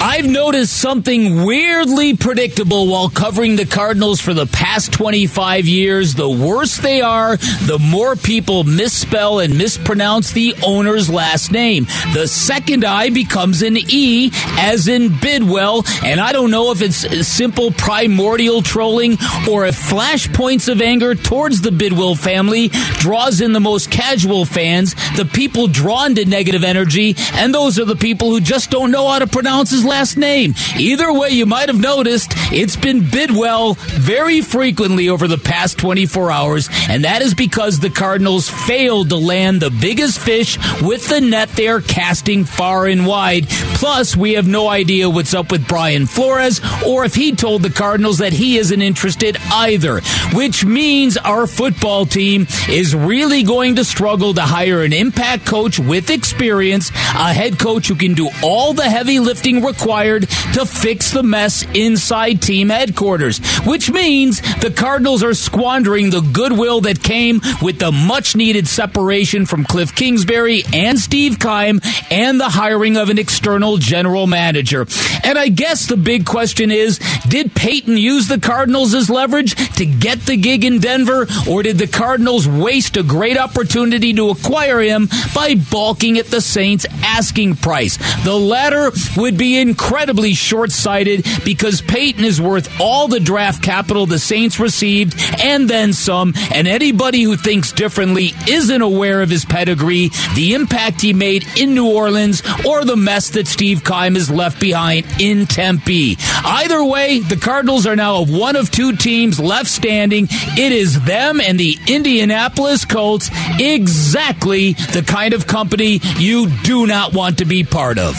I've noticed something weirdly predictable while covering the Cardinals for the past 25 years. The worse they are, the more people misspell and mispronounce the owner's last name. The second I becomes an E, as in Bidwell, and I don't know if it's simple primordial trolling or if flashpoints of anger towards the Bidwill family draws in the most casual fans, the people drawn to negative energy, and those are the people who just don't know how to pronounce his last name. Either way, you might have noticed it's been Bidwell very frequently over the past 24 hours, and that is because the Cardinals failed to land the biggest fish with the net they're casting far and wide. Plus, we have no idea what's up with Brian Flores or if he told the Cardinals that he isn't interested either, which means our football team is really going to struggle to hire an impact coach with experience, a head coach who can do all the heavy lifting required to fix the mess inside team headquarters, which means the Cardinals are squandering the goodwill that came with the much needed separation from Cliff Kingsbury and Steve Keim and the hiring of an external general manager. And I guess the big question is did Payton use the Cardinals as leverage to get the gig in Denver, or did the Cardinals waste a great opportunity to acquire him by balking at the Saints' asking price? The latter would be incredibly short sighted because Payton is worth all the draft capital the Saints received and then some, and anybody who thinks differently isn't aware of his pedigree, the impact he made in New Orleans, or the mess that Steve Keim has left behind in Tempe. Either way, the Cardinals are now one of two teams left standing. It is them and the Indianapolis Colts, exactly the kind of company you do not want to be part of.